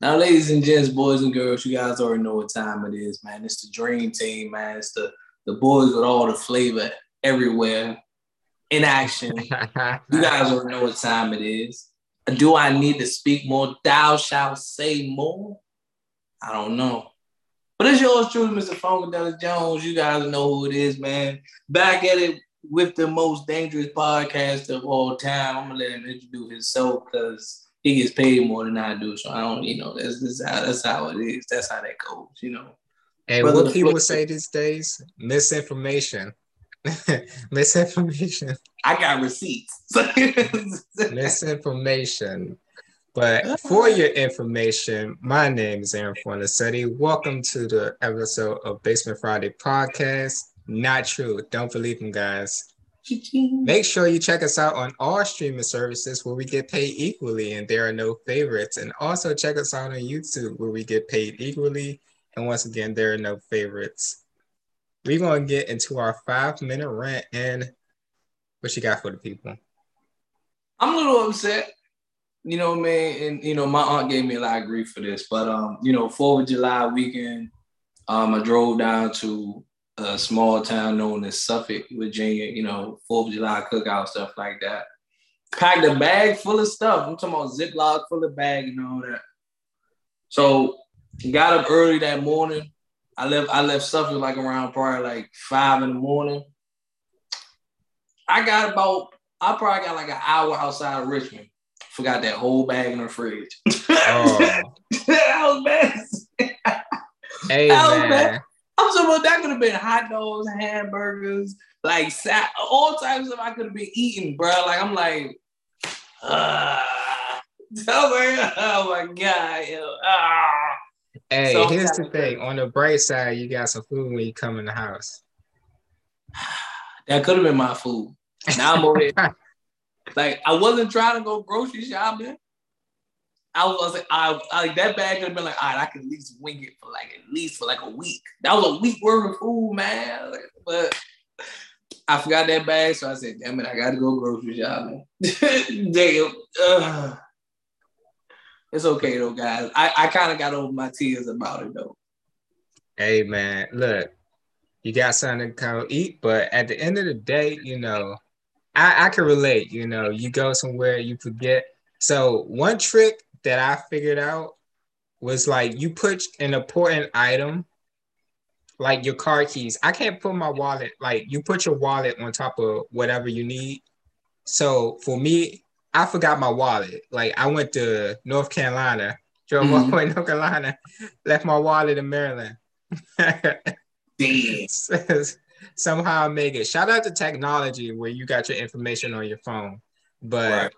Now, ladies and gents, boys and girls, you guys already know what time it is, man. It's the dream team, man. It's the the boys with all the flavor everywhere in action. you guys already know what time it is. Do I need to speak more? Thou shalt say more. I don't know. But it's yours truly, Mr. Funkadelic Jones. You guys know who it is, man. Back at it with the most dangerous podcast of all time. I'm gonna let him introduce himself because he gets paid more than I do. So I don't, you know, that's, that's how that's how it is. That's how that goes, you know. And Brother what people say these days, misinformation. misinformation. I got receipts. misinformation. But for your information, my name is Aaron Fornasetti. Welcome to the episode of Basement Friday podcast. Not true. Don't believe them, guys. Make sure you check us out on all streaming services where we get paid equally and there are no favorites. And also check us out on YouTube where we get paid equally. And once again, there are no favorites. We're going to get into our five minute rant. And what you got for the people? I'm a little upset. You know, man, and you know, my aunt gave me a lot of grief for this, but um, you know, Fourth of July weekend, um, I drove down to a small town known as Suffolk, Virginia, you know, Fourth of July cookout, stuff like that. Packed a bag full of stuff. I'm talking about Ziploc full of bag and all that. So got up early that morning. I left I left Suffolk like around probably like five in the morning. I got about I probably got like an hour outside of Richmond. Forgot that whole bag in the fridge. Oh. that was bad. Hey that man. Was bad. I'm talking about that could have been hot dogs, hamburgers, like all types of I could have been eating, bro. Like I'm like, uh, oh my god, yo, ah. Hey, so here's the thing. On the bright side, you got some food when you come in the house. That could have been my food. Now I'm over like I wasn't trying to go grocery shopping. I was like, I, I like that bag could have been like, all right, I can at least wing it for like at least for like a week. That was a week worth of food, man. But I forgot that bag, so I said, damn it, I gotta go grocery shopping. damn. Uh, it's okay though, guys. I, I kind of got over my tears about it though. Hey man, look, you got something to come eat, but at the end of the day, you know, I, I can relate. You know, you go somewhere, you forget. So one trick that I figured out was like you put an important item like your car keys. I can't put my wallet like you put your wallet on top of whatever you need. So for me, I forgot my wallet. Like I went to North Carolina, drove mm-hmm. all the way North Carolina, left my wallet in Maryland. Somehow I make it. Shout out to technology where you got your information on your phone. But right.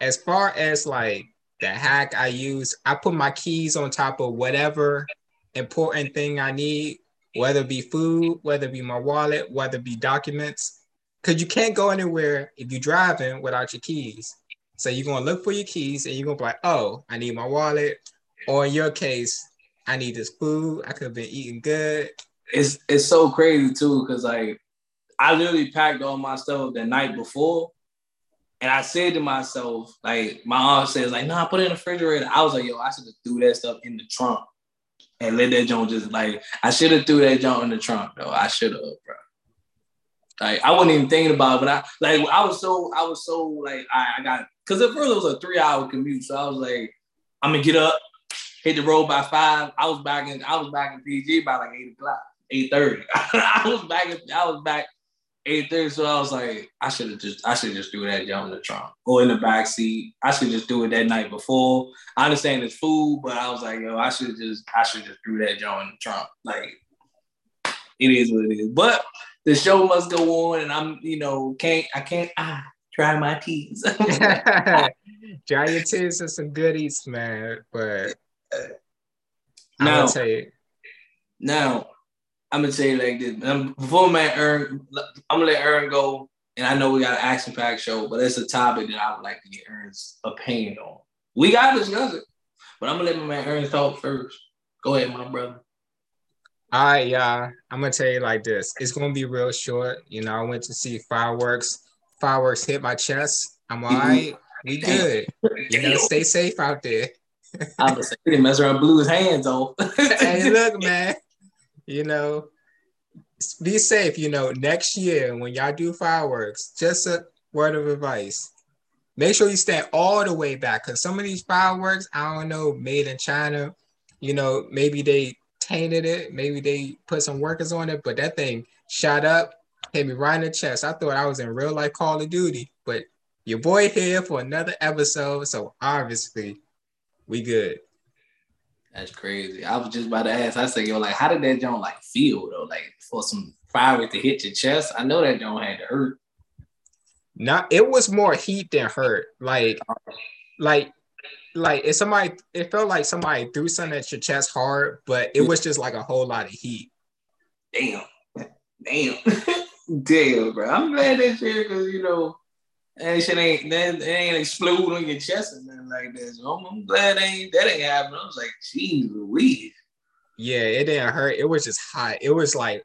as far as like the hack I use, I put my keys on top of whatever important thing I need, whether it be food, whether it be my wallet, whether it be documents. Cause you can't go anywhere if you're driving without your keys. So you're gonna look for your keys and you're gonna be like, oh, I need my wallet. Or in your case, I need this food. I could have been eating good. It's it's so crazy too, because like I literally packed all my stuff the night before and I said to myself, like my aunt says, like, nah, put it in the refrigerator. I was like, yo, I should have threw that stuff in the trunk and let that joint just like I should have threw that joint in the trunk though. I should have, bro. Like I wasn't even thinking about it, but I like I was so I was so like I, I got because at first it was a three hour commute, so I was like, I'm gonna get up, hit the road by five. I was back in I was back in PG by like eight o'clock, eight thirty. I was back in, I was back eight thirty. So I was like, I should have just I should just do that jump in the trunk or in the back seat. I should just do it that night before. I understand it's food, but I was like, yo, I should just I should just do that jump in the trunk. Like it is what it is. But the show must go on, and I'm you know can't I can't ah dry my teeth. dry your tears and some goodies, man. But now, I'll tell you. Now, I'm gonna say like this. Um, before man Aaron, I'm gonna let Aaron go, and I know we got an action packed show, but it's a topic that I would like to get Aaron's opinion on. We gotta discuss it, but I'm gonna let my man Aaron talk first. Go ahead, my brother. All right, y'all. I'm gonna tell you like this. It's gonna be real short. You know, I went to see fireworks. Fireworks hit my chest. I'm all right. We good. You know, stay safe out there. I was saying, he didn't mess around, blew his hands off. hey, look, man. You know, be safe. You know, next year when y'all do fireworks, just a word of advice: make sure you stand all the way back, because some of these fireworks, I don't know, made in China. You know, maybe they tainted it, maybe they put some workers on it, but that thing shot up, hit me right in the chest. I thought I was in real life Call of Duty, but your boy here for another episode, so obviously we good. That's crazy. I was just about to ask. I said, yo, like, how did that joint like feel though? Like for some firework to hit your chest. I know that joint had to hurt. Not it was more heat than hurt. Like, like, like if somebody it felt like somebody threw something at your chest hard, but it was just like a whole lot of heat. Damn. Damn. Damn, bro. I'm glad that shit because you know that shit ain't that ain't explode on your chest and nothing like that. So I'm, I'm glad that ain't that ain't happening. I was like, geez Louise. Yeah, it didn't hurt. It was just hot. It was like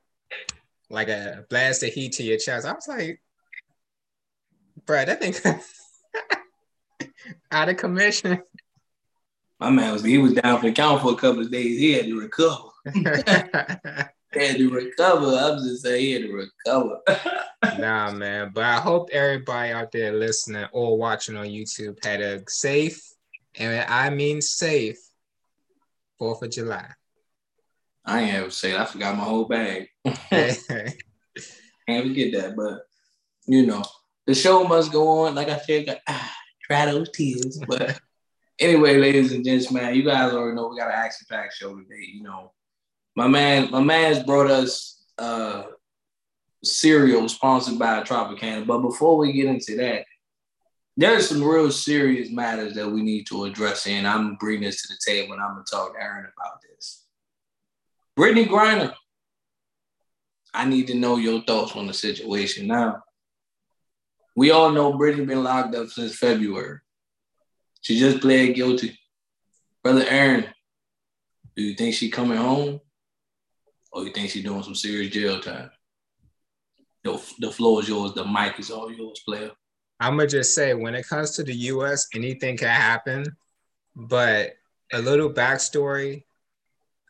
like a blast of heat to your chest. I was like, bro, that thing out of commission. My man was he was down for the count for a couple of days. He had to recover. had to recover. I'm just saying he had to recover. nah, man. But I hope everybody out there listening or watching on YouTube had a safe, and I mean safe, Fourth of July. I ain't ever say I forgot my whole bag. can't forget that, but you know, the show must go on. Like I said, ah, dry those tears. But anyway, ladies and gents, man, you guys already know we got an action pack show today. You know, my man, my man's brought us uh cereal sponsored by Tropicana. But before we get into that, there's some real serious matters that we need to address, and I'm bringing this to the table, and I'm gonna talk to Aaron about this. Brittney Griner, I need to know your thoughts on the situation now. We all know Brittney been locked up since February. She just pled guilty. Brother Aaron, do you think she coming home? Or you think she's doing some serious jail time? The, the floor is yours. The mic is all yours, player. I'm gonna just say, when it comes to the U.S., anything can happen. But a little backstory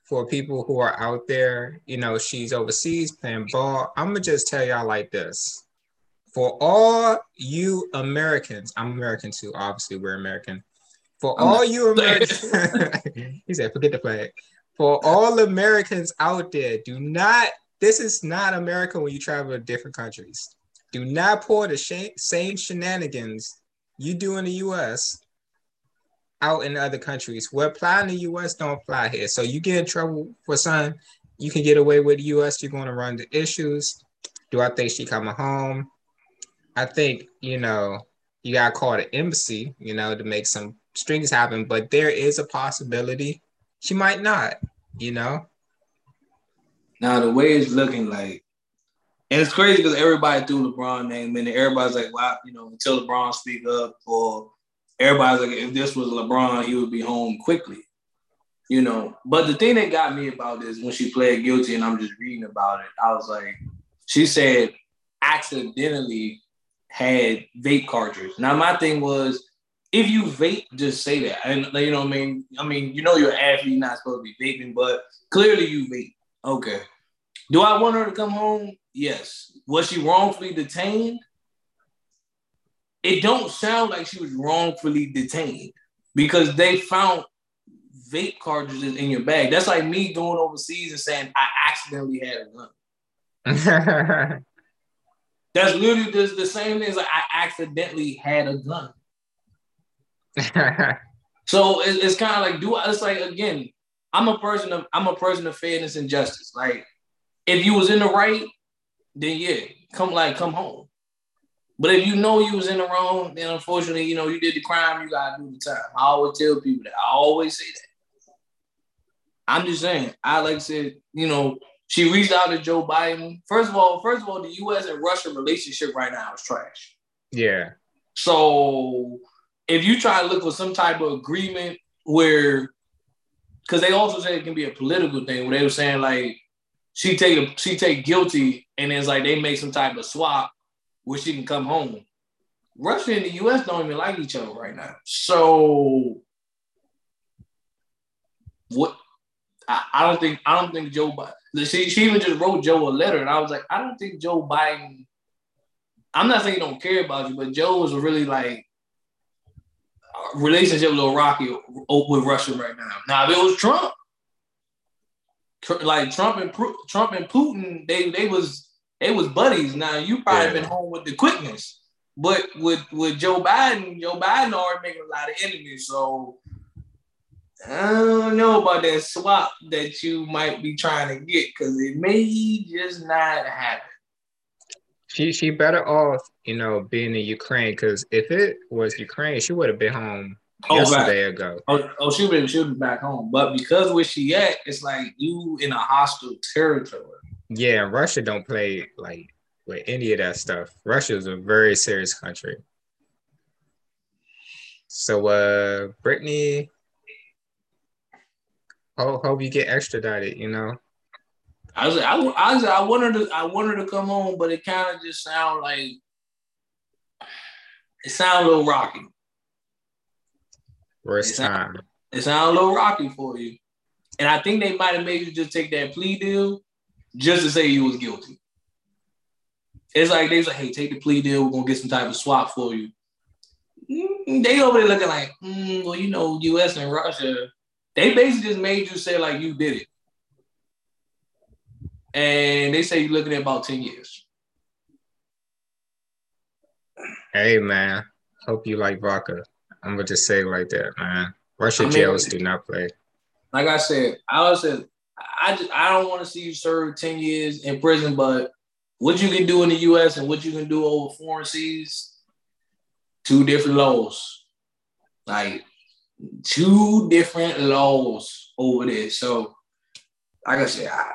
for people who are out there, you know, she's overseas playing ball. I'm gonna just tell y'all like this: for all you Americans, I'm American too. Obviously, we're American. For I'm all you Americans, he said, "Forget the flag." For all Americans out there, do not. This is not America when you travel to different countries. Do not pour the sh- same shenanigans you do in the U.S. out in other countries. What apply in the U.S. don't fly here. So you get in trouble for something, you can get away with the U.S. You're going to run the issues. Do I think she coming home? I think you know you got to call the embassy, you know, to make some strings happen. But there is a possibility she might not, you know. Now the way it's looking like, and it's crazy because everybody threw LeBron name in and everybody's like, wow, you know, until LeBron speak up, or everybody's like, if this was LeBron, he would be home quickly, you know. But the thing that got me about this when she pled guilty, and I'm just reading about it, I was like, she said accidentally had vape cartridge. Now my thing was if you vape, just say that. And you know what I mean? I mean, you know you're an athlete, not supposed to be vaping, but clearly you vape. Okay. Do I want her to come home? Yes. Was she wrongfully detained? It don't sound like she was wrongfully detained because they found vape cartridges in your bag. That's like me going overseas and saying I accidentally had a gun. That's literally just the same thing as like I accidentally had a gun. so it, it's kind of like do I, it's like again, I'm a person of I'm a person of fairness and justice. Like if you was in the right, then yeah, come like come home. But if you know you was in the wrong, then unfortunately, you know, you did the crime, you gotta do the time. I always tell people that. I always say that. I'm just saying, I like said, you know, she reached out to Joe Biden. First of all, first of all, the U.S. and Russia relationship right now is trash. Yeah. So if you try to look for some type of agreement where, because they also say it can be a political thing, where they were saying like she take a, she take guilty, and it's like they make some type of swap where she can come home. Russia and the U.S. don't even like each other right now, so what I, I don't think I don't think Joe Biden. She, she even just wrote Joe a letter, and I was like, I don't think Joe Biden. I'm not saying he don't care about you, but Joe was really like relationship with rocky with Russia right now. Now, if it was Trump, like Trump and Trump and Putin, they they was they was buddies. Now you probably yeah. been home with the quickness, but with with Joe Biden, Joe Biden already making a lot of enemies. So I don't know about that swap that you might be trying to get because it may just not happen. She she better off, you know, being in Ukraine because if it was Ukraine, she would have been home oh, yesterday right. ago. Oh, oh she would she be back home. But because where she at, it's like you in a hostile territory. Yeah, Russia don't play like with any of that stuff. Russia is a very serious country. So uh Brittney hope, hope you get extradited, you know. I was, I, I, was, I wanted to, I wanted to come home, but it kind of just sounded like it sounded a little rocky. Worst it time. it sounded a little rocky for you, and I think they might have made you just take that plea deal just to say you was guilty. It's like they was like, "Hey, take the plea deal. We're gonna get some type of swap for you." Mm, they over there looking like, mm, "Well, you know, U.S. and Russia." They basically just made you say like you did it and they say you're looking at about 10 years. Hey man, hope you like vodka. I'm gonna just say it like that, man. Russian I mean, jails do not play. Like I said, I always said I just I don't want to see you serve 10 years in prison, but what you can do in the US and what you can do over foreign seas, two different laws. Like two different laws over there. So like I said, I,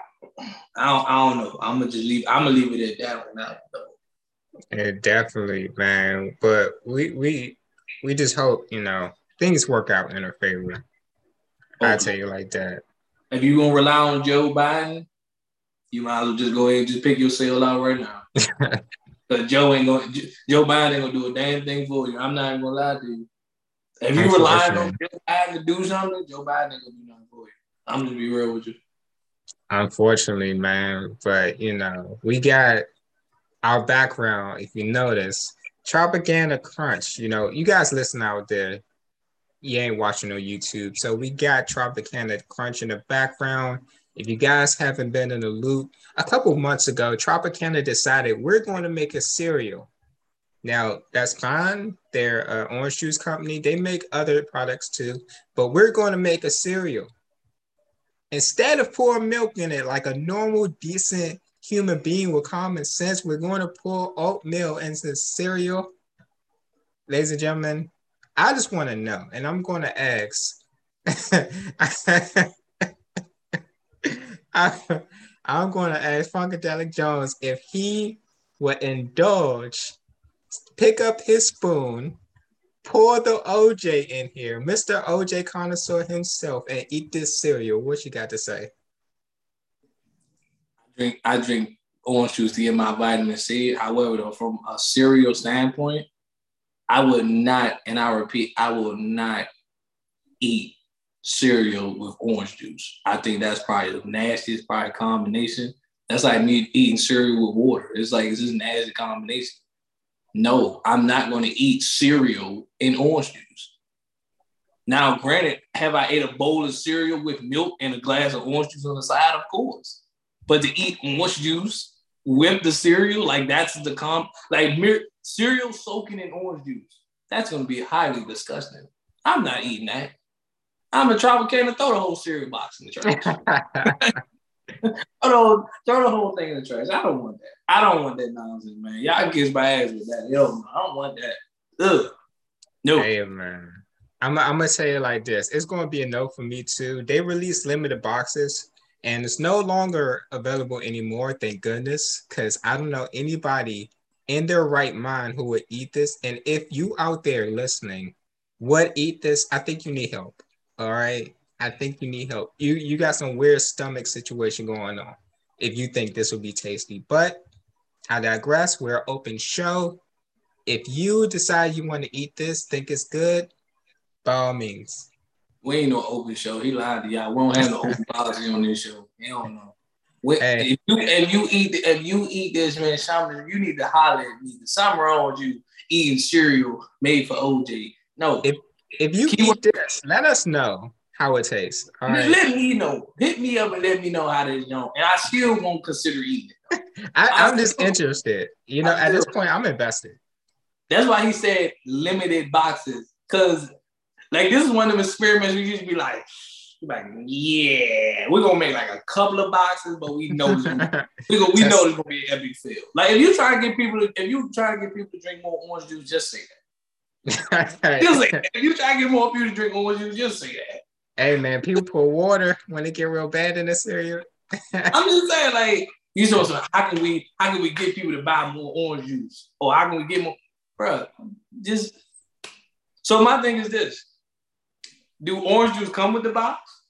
I don't, I don't know. I'm gonna just leave. I'm gonna leave it at that one now. Yeah, definitely, man. But we we we just hope you know things work out in our favor. I tell you like that. If you gonna rely on Joe Biden, you might as well just go ahead and just pick your sale out right now. Cause Joe ain't gonna Joe Biden ain't gonna do a damn thing for you. I'm not even gonna lie to you. If you rely on Joe Biden to do something, Joe Biden ain't gonna do nothing for you. I'm gonna be real with you. Unfortunately, man, but you know, we got our background, if you notice, Tropicana Crunch. You know, you guys listen out there, you ain't watching no YouTube. So we got Tropicana Crunch in the background. If you guys haven't been in the loop, a couple months ago, Tropicana decided we're going to make a cereal. Now that's fine. They're an orange juice company. They make other products too, but we're going to make a cereal instead of pouring milk in it like a normal, decent human being with common sense, we're going to pour oatmeal into cereal. Ladies and gentlemen, I just want to know, and I'm going to ask. I, am going to ask Funkadelic Jones if he would indulge, pick up his spoon, pour the OJ in here, Mr. OJ connoisseur himself, and eat this cereal. What you got to say? I drink I drink orange juice to get my vitamin C. However, though, from a cereal standpoint, I would not, and I repeat, I will not eat cereal with orange juice. I think that's probably the nastiest probably combination. That's like me eating cereal with water. It's like it's just nasty combination. No, I'm not going to eat cereal in orange juice. Now, granted, have I ate a bowl of cereal with milk and a glass of orange juice on the side? Of course. But to eat orange juice with the cereal, like that's the comp, like cereal soaking in orange juice, that's going to be highly disgusting. I'm not eating that. I'm a travel can and throw the whole cereal box in the trash. throw, throw the whole thing in the trash. I don't want that. I don't want that nonsense, man. Y'all kiss my ass with that. Yo, I don't want that. Ugh. No. Hey, man. I'm, I'm gonna say it like this. It's gonna be a no for me too. They released limited boxes, and it's no longer available anymore. Thank goodness, because I don't know anybody in their right mind who would eat this. And if you out there listening would eat this, I think you need help. All right, I think you need help. You you got some weird stomach situation going on. If you think this would be tasty, but I digress. We're open show. If you decide you want to eat this, think it's good, by all means, We ain't no open show. He lied to y'all. We don't have no open policy on this show. He don't know. When, hey. if, you, if you eat if you eat this man, Shaman, you need to holler at me. There's something wrong with you eating cereal made for OJ. No. If if you Keep eat this, let us know how it tastes. All right. Let me know. Hit me up and let me know how this going. And I still won't consider eating it. I, am just interested. You know, at this point, I'm invested. That's why he said limited boxes. Cause like this is one of them experiments we used to be like, like, yeah, we're gonna make like a couple of boxes, but we know we gonna, we know it's gonna be an epic field. Like if you try to get people to, if you try to get people to drink more orange juice, just say that. just say that. If you try to get more people to drink orange juice, just say that. Hey man, people pour water when it get real bad in this area. I'm just saying, like, you know, so how can we how can we get people to buy more orange juice? Or how can we get more bro? Just so my thing is this. Do orange juice come with the box?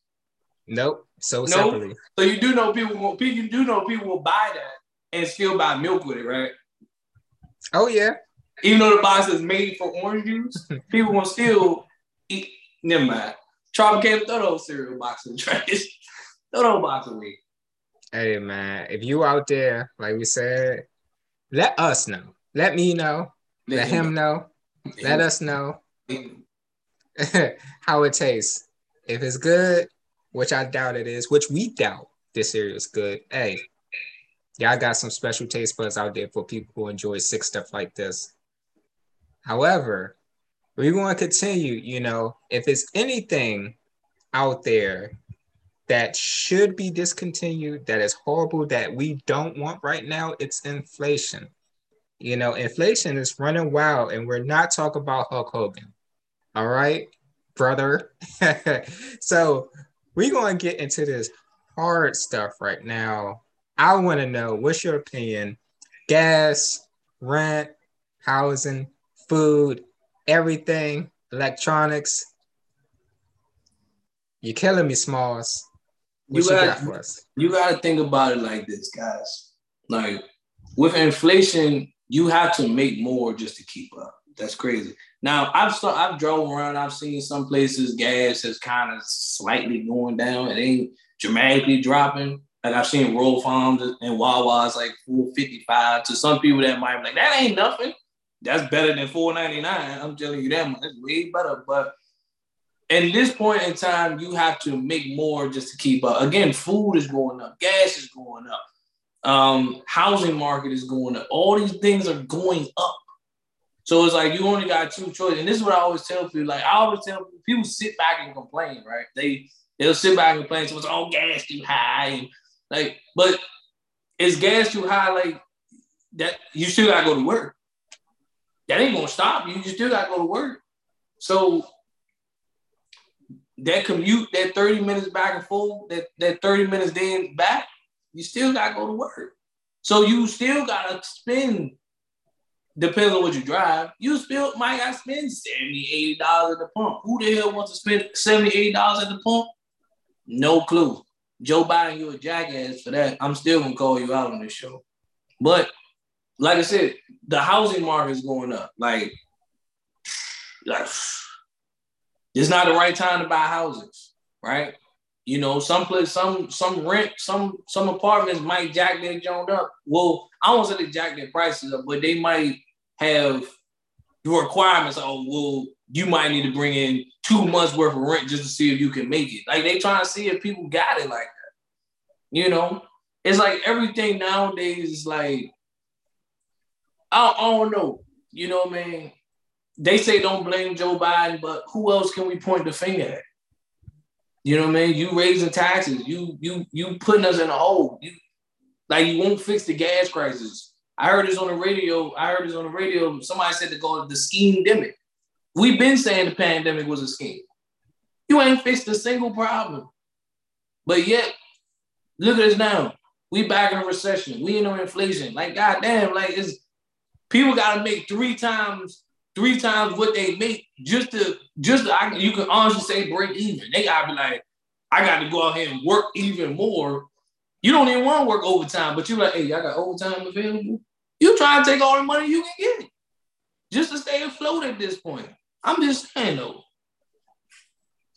Nope. So nope. separately. So you do know people will you do know people will buy that and still buy milk with it, right? Oh yeah. Even though the box is made for orange juice, people will still eat. Never mind. Tropicana, throw those cereal boxes in trash. throw those boxes away. Hey man, if you out there, like we said, let us know. Let me know. Let, let him know. know. Let us know how it tastes. If it's good, which I doubt it is, which we doubt this cereal is good. Hey, y'all got some special taste buds out there for people who enjoy sick stuff like this. However, we want to continue, you know, if it's anything out there that should be discontinued, that is horrible, that we don't want right now, it's inflation. You know, inflation is running wild, and we're not talking about Hulk Hogan. All right, brother. so we're going to get into this hard stuff right now. I want to know what's your opinion? Gas, rent, housing, food, everything, electronics. You're killing me, Smalls. What you, got, you, you got to think about it like this, guys. Like with inflation, you have to make more just to keep up. That's crazy. Now I've saw, I've drove around. I've seen some places gas is kind of slightly going down. It ain't dramatically dropping. Like I've seen Royal Farms and Wawa's like 455. To some people that might be like that ain't nothing that's better than 499. I'm telling you that That's way better. But at this point in time, you have to make more just to keep up. Again, food is going up, gas is going up, um, housing market is going up. All these things are going up. So it's like you only got two choices. And this is what I always tell people. Like I always tell people, people sit back and complain, right? They they'll sit back and complain. So it's all gas too high. And like, but is gas too high? Like that you still gotta go to work that ain't gonna stop you. You still gotta go to work. So that commute, that 30 minutes back and forth, that, that 30 minutes then back, you still gotta go to work. So you still gotta spend, depends on what you drive, you still might gotta spend 70 $80 at the pump. Who the hell wants to spend 70 $80 at the pump? No clue. Joe Biden, you a jackass for that. I'm still gonna call you out on this show. But like I said, the housing market is going up. Like, like it's not the right time to buy houses, right? You know, some place, some some rent, some some apartments might jack their joint up. Well, I don't say they jack their prices up, but they might have the requirements. Oh, well, you might need to bring in two months worth of rent just to see if you can make it. Like they trying to see if people got it like that. You know, it's like everything nowadays is like I, I don't know. You know what I mean? They say don't blame Joe Biden, but who else can we point the finger at? You know what I mean? You raising taxes, you you you putting us in a hole. You like you won't fix the gas crisis. I heard this on the radio. I heard this on the radio. Somebody said to go the scheme demic. We've been saying the pandemic was a scheme. You ain't fixed a single problem. But yet, look at us now. We back in a recession. We in an inflation. Like, goddamn, like it's people got to make three times three times what they make just to just to, I, you can honestly say break even. They gotta be like, I got to go out here and work even more. You don't even want to work overtime, but you're like, hey, I got overtime available. You try to take all the money you can get just to stay afloat at this point. I'm just saying though.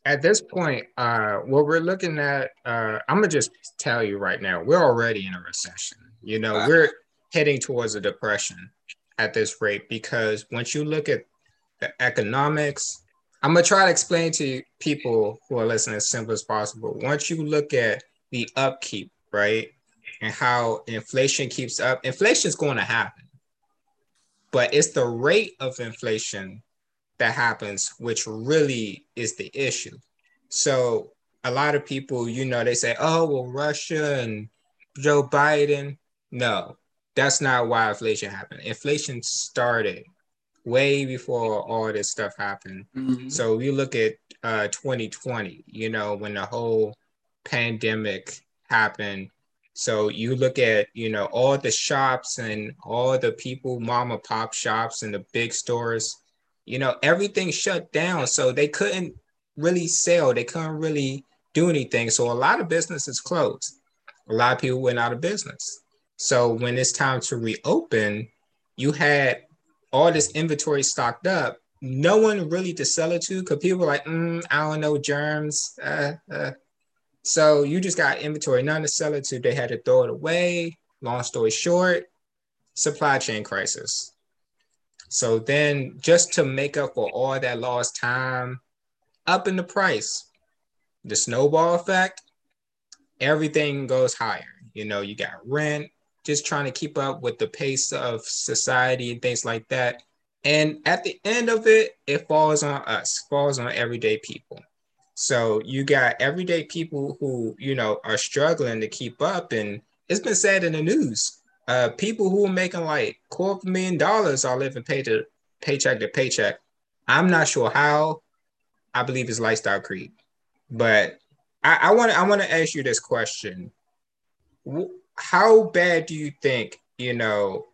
at this point, uh, what we're looking at, uh, I'm gonna just tell you right now, we're already in a recession. You know, wow. we're heading towards a depression at this rate because once you look at the economics, I'm gonna try to explain to people who are listening as simple as possible. Once you look at the upkeep, right, and how inflation keeps up, inflation is going to happen, but it's the rate of inflation that happens, which really is the issue. So a lot of people, you know, they say, oh, well, Russia and Joe Biden. No, that's not why inflation happened. Inflation started way before all this stuff happened. Mm-hmm. So we look at uh, 2020, you know, when the whole pandemic happened. So you look at, you know, all the shops and all the people, mom and pop shops and the big stores, you know, everything shut down. So they couldn't really sell, they couldn't really do anything. So a lot of businesses closed. A lot of people went out of business. So when it's time to reopen, you had all this inventory stocked up. No one really to sell it to because people were like, mm, I don't know, germs. Uh, uh. So you just got inventory, none to sell it to. They had to throw it away. Long story short, supply chain crisis. So then, just to make up for all that lost time, up in the price, the snowball effect, everything goes higher. You know, you got rent, just trying to keep up with the pace of society and things like that. And at the end of it, it falls on us, falls on everyday people. So you got everyday people who, you know, are struggling to keep up. And it's been said in the news uh, people who are making like quarter million dollars are living pay to paycheck to paycheck. I'm not sure how. I believe it's lifestyle creep, but I want I want to ask you this question: How bad do you think you know,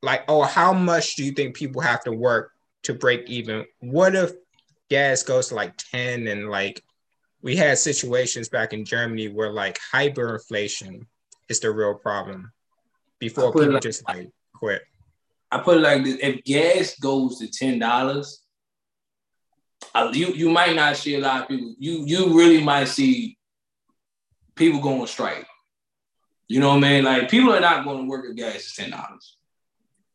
like, oh, how much do you think people have to work to break even? What if gas goes to like ten and like we had situations back in Germany where like hyperinflation is the real problem before people like, just like quit? I put it like this: if gas goes to ten dollars, uh, you you might not see a lot of people. You you really might see people going strike. You know what I mean? Like people are not going to work if gas is ten dollars,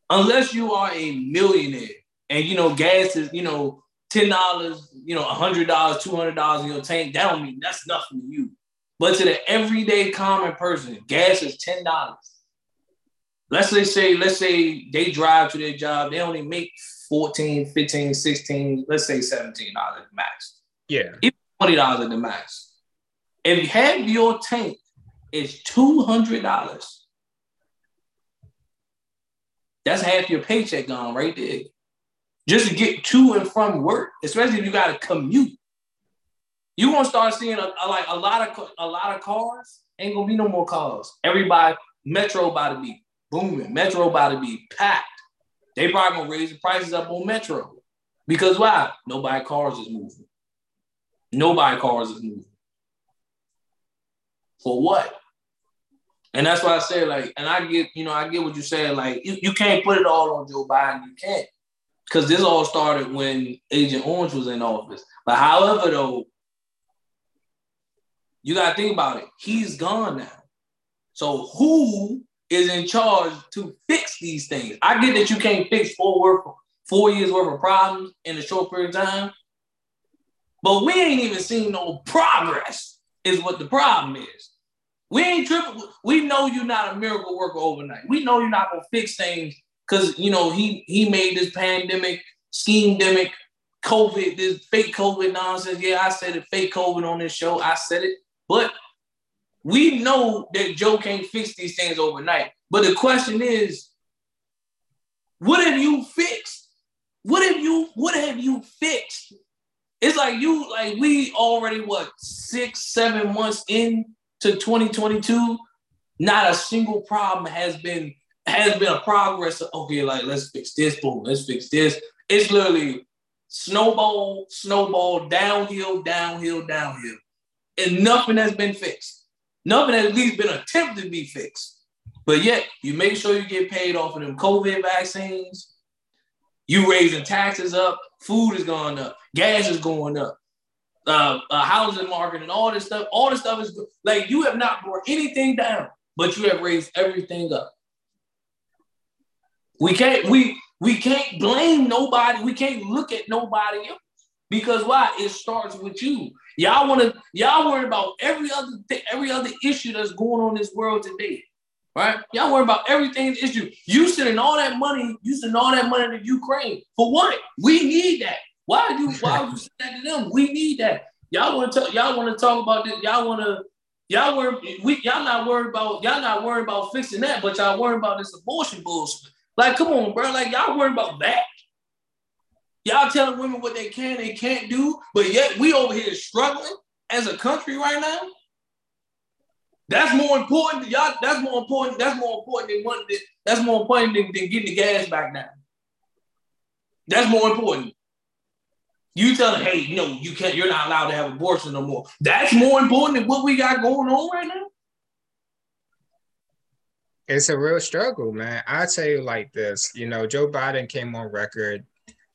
unless you are a millionaire and you know gas is you know ten dollars, you know hundred dollars, two hundred dollars in your tank. That don't mean that's nothing to you. But to the everyday common person, gas is ten dollars let's say, say let's say they drive to their job, they only make 14, 15, 16, let's say 17 dollars max. Yeah. Even $20 at the max. If half your tank is $200, that's half your paycheck gone right there. Just to get to and from work, especially if you got to commute. You're gonna start seeing a, a, like a lot of a lot of cars. Ain't gonna be no more cars. Everybody, Metro about to be booming. Metro about to be packed. They probably gonna raise the prices up on Metro. Because why? Nobody cars is moving. Nobody cars is moving. For what? And that's why I say, like, and I get, you know, I get what you said. Like, you, you can't put it all on Joe Biden. You can't. Because this all started when Agent Orange was in office. But however, though, you gotta think about it. He's gone now. So who is in charge to fix these things. I get that you can't fix four worth four years worth of problems in a short period of time, but we ain't even seen no progress. Is what the problem is. We ain't tripping. We know you're not a miracle worker overnight. We know you're not gonna fix things because you know he he made this pandemic, scheme demic, COVID, this fake COVID nonsense. Yeah, I said it, fake COVID on this show. I said it, but we know that Joe can't fix these things overnight. But the question is, what have you fixed? What have you what have you fixed? It's like you like we already what six, seven months in to 2022. Not a single problem has been has been a progress. Of, okay, like let's fix this, boom, let's fix this. It's literally snowball, snowball, downhill, downhill, downhill. And nothing has been fixed. Nothing has at least been attempted to be fixed. But yet, you make sure you get paid off of them COVID vaccines. You raising taxes up, food is going up, gas is going up. uh, uh, housing market and all this stuff. All this stuff is like you have not brought anything down, but you have raised everything up. We can't we we can't blame nobody. We can't look at nobody else because why? It starts with you. Y'all want to y'all worry about every other thing, every other issue that's going on in this world today. Right? Y'all worry about everything issue. You sending all that money, you sending all that money to Ukraine. For what? We need that. Why you why would you send that to them? We need that. Y'all want to talk, y'all want to talk about this. Y'all want to y'all worry we y'all not worried about y'all not worried about fixing that, but y'all worried about this abortion bullshit. Like, come on, bro. Like, y'all worried about that. Y'all telling women what they can and can't do, but yet we over here struggling as a country right now. That's more important. Y'all, that's more important. That's more important than one. That's more important than, than getting the gas back now. That's more important. You tell them, hey, no, you can't, you're not allowed to have abortion no more. That's more important than what we got going on right now. It's a real struggle, man. I tell you like this, you know, Joe Biden came on record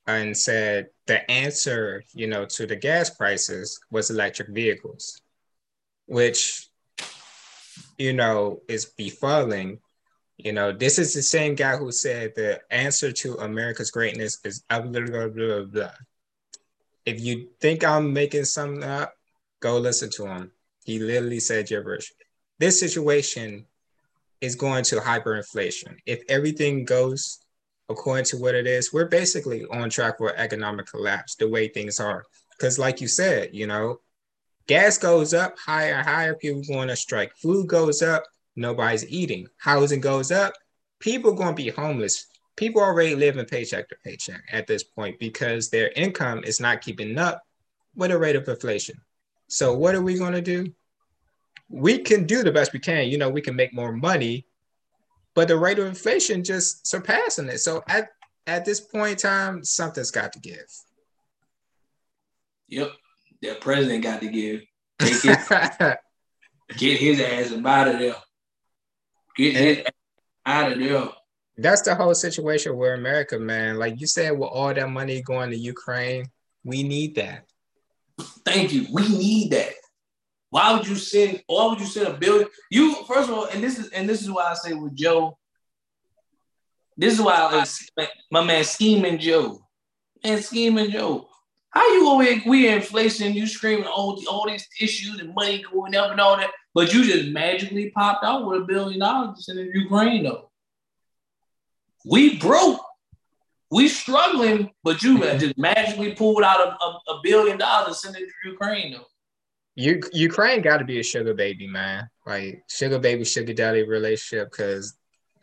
and said the answer, you know, to the gas prices was electric vehicles, which, you know, is befuddling. You know, this is the same guy who said the answer to America's greatness is blah, blah, blah, blah, blah. If you think I'm making something up, go listen to him. He literally said gibberish. This situation is going to hyperinflation. If everything goes according to what it is, we're basically on track for economic collapse the way things are. Because, like you said, you know, gas goes up higher and higher, people going to strike. Food goes up, nobody's eating. Housing goes up, people going to be homeless. People already living paycheck to paycheck at this point because their income is not keeping up with the rate of inflation. So, what are we going to do? We can do the best we can. You know, we can make more money, but the rate of inflation just surpassing it. So at at this point in time, something's got to give. Yep, the president got to give. His, get his ass out of there. Get his out of there. That's the whole situation where America, man. Like you said, with all that money going to Ukraine, we need that. Thank you. We need that. Why would you send? Why would you send a billion? You first of all, and this is and this is why I say with Joe. This is why I, my man scheming Joe, and scheming Joe. How you over here, we inflation, you screaming all, all these issues and money going up and all that, but you just magically popped out with a billion dollars to send to Ukraine though. We broke. We struggling, but you just magically pulled out a, a, a billion dollars to send it to Ukraine though. U- Ukraine got to be a sugar baby, man. Like sugar baby, sugar daddy relationship. Because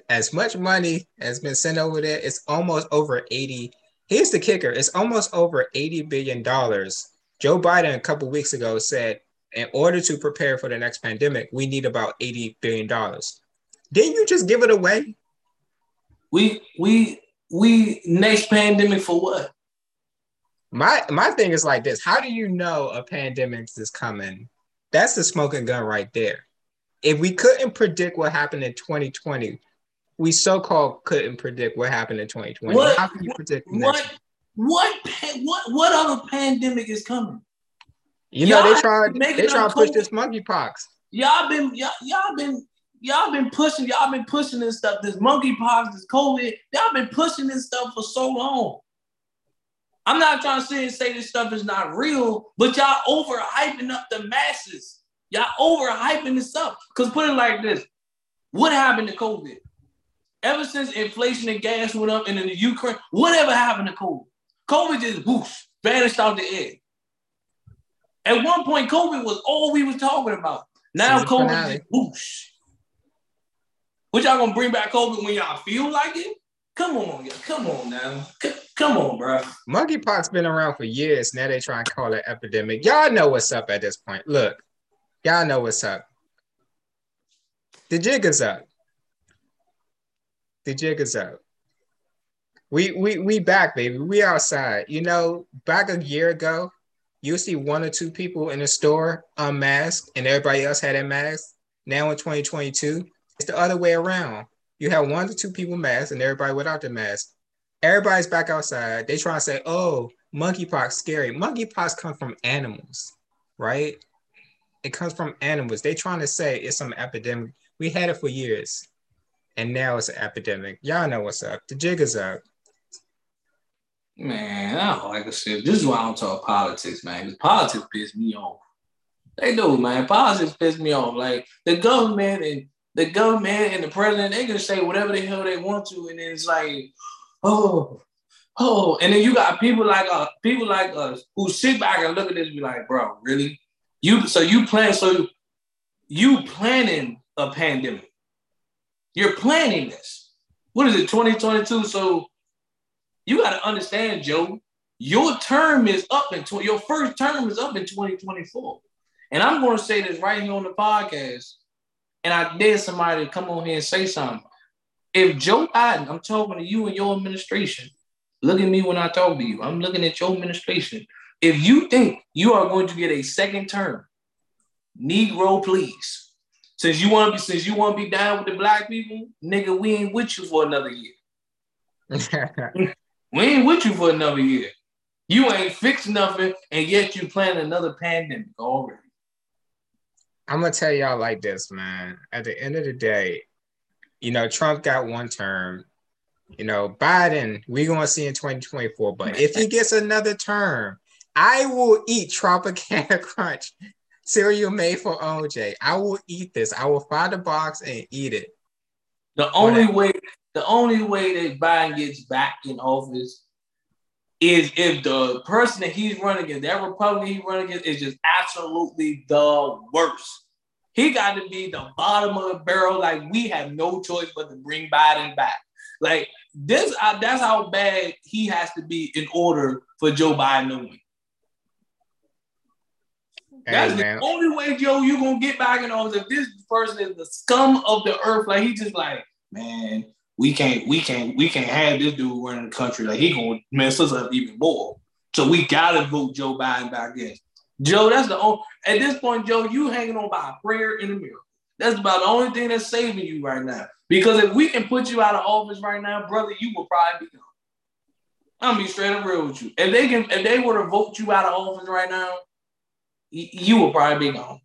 as much money has been sent over there, it's almost over 80. Here's the kicker it's almost over $80 billion. Joe Biden a couple weeks ago said, in order to prepare for the next pandemic, we need about $80 billion. Didn't you just give it away? We, we, we, next pandemic for what? My my thing is like this: How do you know a pandemic is coming? That's the smoking gun right there. If we couldn't predict what happened in 2020, we so-called couldn't predict what happened in 2020. What, How can you predict what? What? What? What other pandemic is coming? You know y'all they tried. They try to push this monkeypox. Y'all been y'all, y'all been y'all been pushing y'all been pushing this stuff. This monkeypox, this COVID. Y'all been pushing this stuff for so long. I'm not trying to say and say this stuff is not real, but y'all overhyping up the masses. Y'all overhyping this up. Because put it like this: what happened to COVID? Ever since inflation and gas went up and in the Ukraine, whatever happened to COVID? COVID just whoosh, vanished out the air. At one point, COVID was all we was talking about. Now COVID is whoosh. What y'all gonna bring back COVID when y'all feel like it? Come on, y'all. come on now. Come on, bro. Monkeypox been around for years. Now they try and call it epidemic. Y'all know what's up at this point. Look, y'all know what's up. The jig is up. The jig is up. We we we back, baby. We outside. You know, back a year ago, you see one or two people in a store unmasked, and everybody else had a mask. Now in 2022, it's the other way around. You have one to two people masked and everybody without the mask. Everybody's back outside. They try to say, oh, monkeypox scary. Monkeypox come from animals. right? It comes from animals. They trying to say it's some epidemic. We had it for years, and now it's an epidemic. Y'all know what's up. The jig is up. Man, I don't like a shit. This is why I don't talk politics, man. Because politics piss me off. They do, man. Politics piss me off. Like the government and the government and the president, they can say whatever the hell they want to, and then it's like, oh, oh, and then you got people like uh people like us who sit back and look at this and be like, bro, really? You so you plan so you planning a pandemic. You're planning this. What is it, 2022? So you got to understand, Joe, your term is up in tw- your first term is up in 2024. And I'm going to say this right here on the podcast. And I dare somebody to come on here and say something. If Joe Biden, I'm talking to you and your administration, look at me when I talk to you. I'm looking at your administration. If you think you are going to get a second term, Negro, please. Since you want to be, since you want to be down with the black people, nigga, we ain't with you for another year. We ain't with you for another year. You ain't fixed nothing, and yet you plan another pandemic already. I'm gonna tell y'all like this, man. At the end of the day, you know, Trump got one term. You know, Biden, we gonna see in 2024. But if he gets another term, I will eat Tropicana Crunch cereal made for OJ. I will eat this. I will find a box and eat it. The only way the only way that Biden gets back in office is if the person that he's running against, that Republican he's running against, is just absolutely the worst. He got to be the bottom of the barrel. Like we have no choice but to bring Biden back. Like this, uh, that's how bad he has to be in order for Joe Biden to win. Hey, that's man. the only way, Joe, you're gonna get back in office. If this person is the scum of the earth, like he just like, man, we can't, we can't, we can't have this dude running the country. Like he gonna mess us up even more. So we gotta vote Joe Biden back in. Joe, that's the only at this point, Joe, you hanging on by a prayer in the mirror. That's about the only thing that's saving you right now. Because if we can put you out of office right now, brother, you will probably be gone. I'm gonna be straight up real with you. If they can, if they were to vote you out of office right now, you will probably be gone.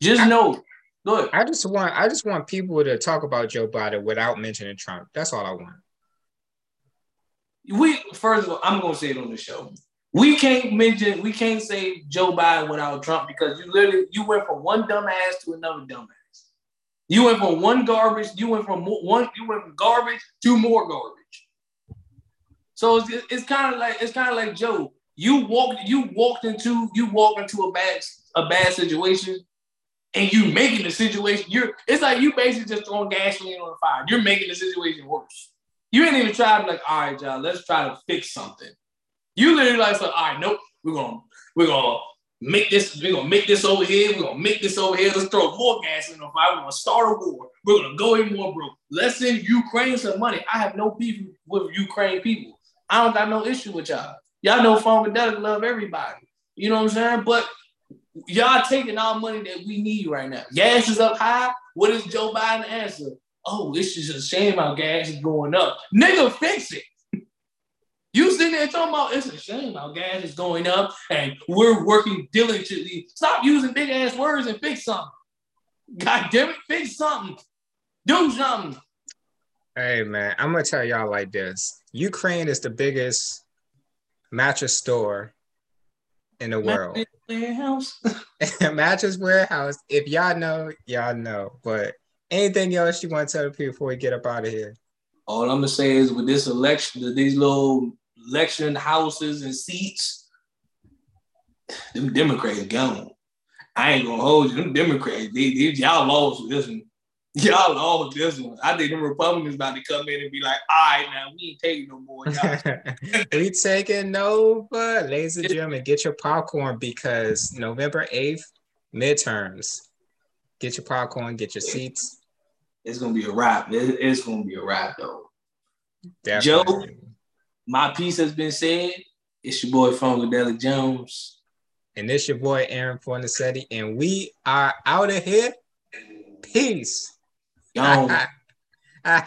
Just know Good. I just want I just want people to talk about Joe Biden without mentioning Trump. That's all I want. We first of all, I'm gonna say it on the show. We can't mention, we can't say Joe Biden without Trump because you literally you went from one dumbass to another dumbass. You went from one garbage, you went from one, you went from garbage to more garbage. So it's, it's kind of like it's kind of like Joe. You walked, you walked into, you walked into a bad a bad situation and you making the situation, you're it's like you basically just throwing gasoline on the fire. You're making the situation worse. You ain't even trying to like, all right, y'all, let's try to fix something. You literally like, so, all right, nope, we're gonna we're gonna make this, we're gonna make this over here, we're gonna make this over here, let's throw more gas in the fire, we're gonna start a war, we're gonna go in more broke. Let's send Ukraine some money. I have no beef with Ukraine people. I don't got no issue with y'all. Y'all know Funkadelic love everybody. You know what I'm saying? But y'all taking all money that we need right now. Gas is up high. What is Joe Biden answer? Oh, it's just a shame how gas is going up. Nigga, fix it. You sitting there talking about it's a shame how gas is going up and we're working diligently. Stop using big ass words and fix something. God damn it, fix something. Do something. Hey man, I'm gonna tell y'all like this. Ukraine is the biggest mattress store in the world. Warehouse. Mattress Warehouse. If y'all know, y'all know. But anything else you want to tell people before we get up out of here? All I'm gonna say is with this election, these little election houses and seats, them Democrats gone. I ain't gonna hold you. Them Democrats, they, they, y'all lost with this one. Y'all lost this one. I think the Republicans about to come in and be like, all right, now we ain't taking no more. we taking over. Ladies and gentlemen, get your popcorn because November 8th, midterms. Get your popcorn, get your seats. It's gonna be a wrap. it's gonna be a wrap though. Definitely. Joe, my piece has been said. It's your boy Funkadelic Jones. And it's your boy Aaron Fornacetti, and we are out of here. Peace. Gone.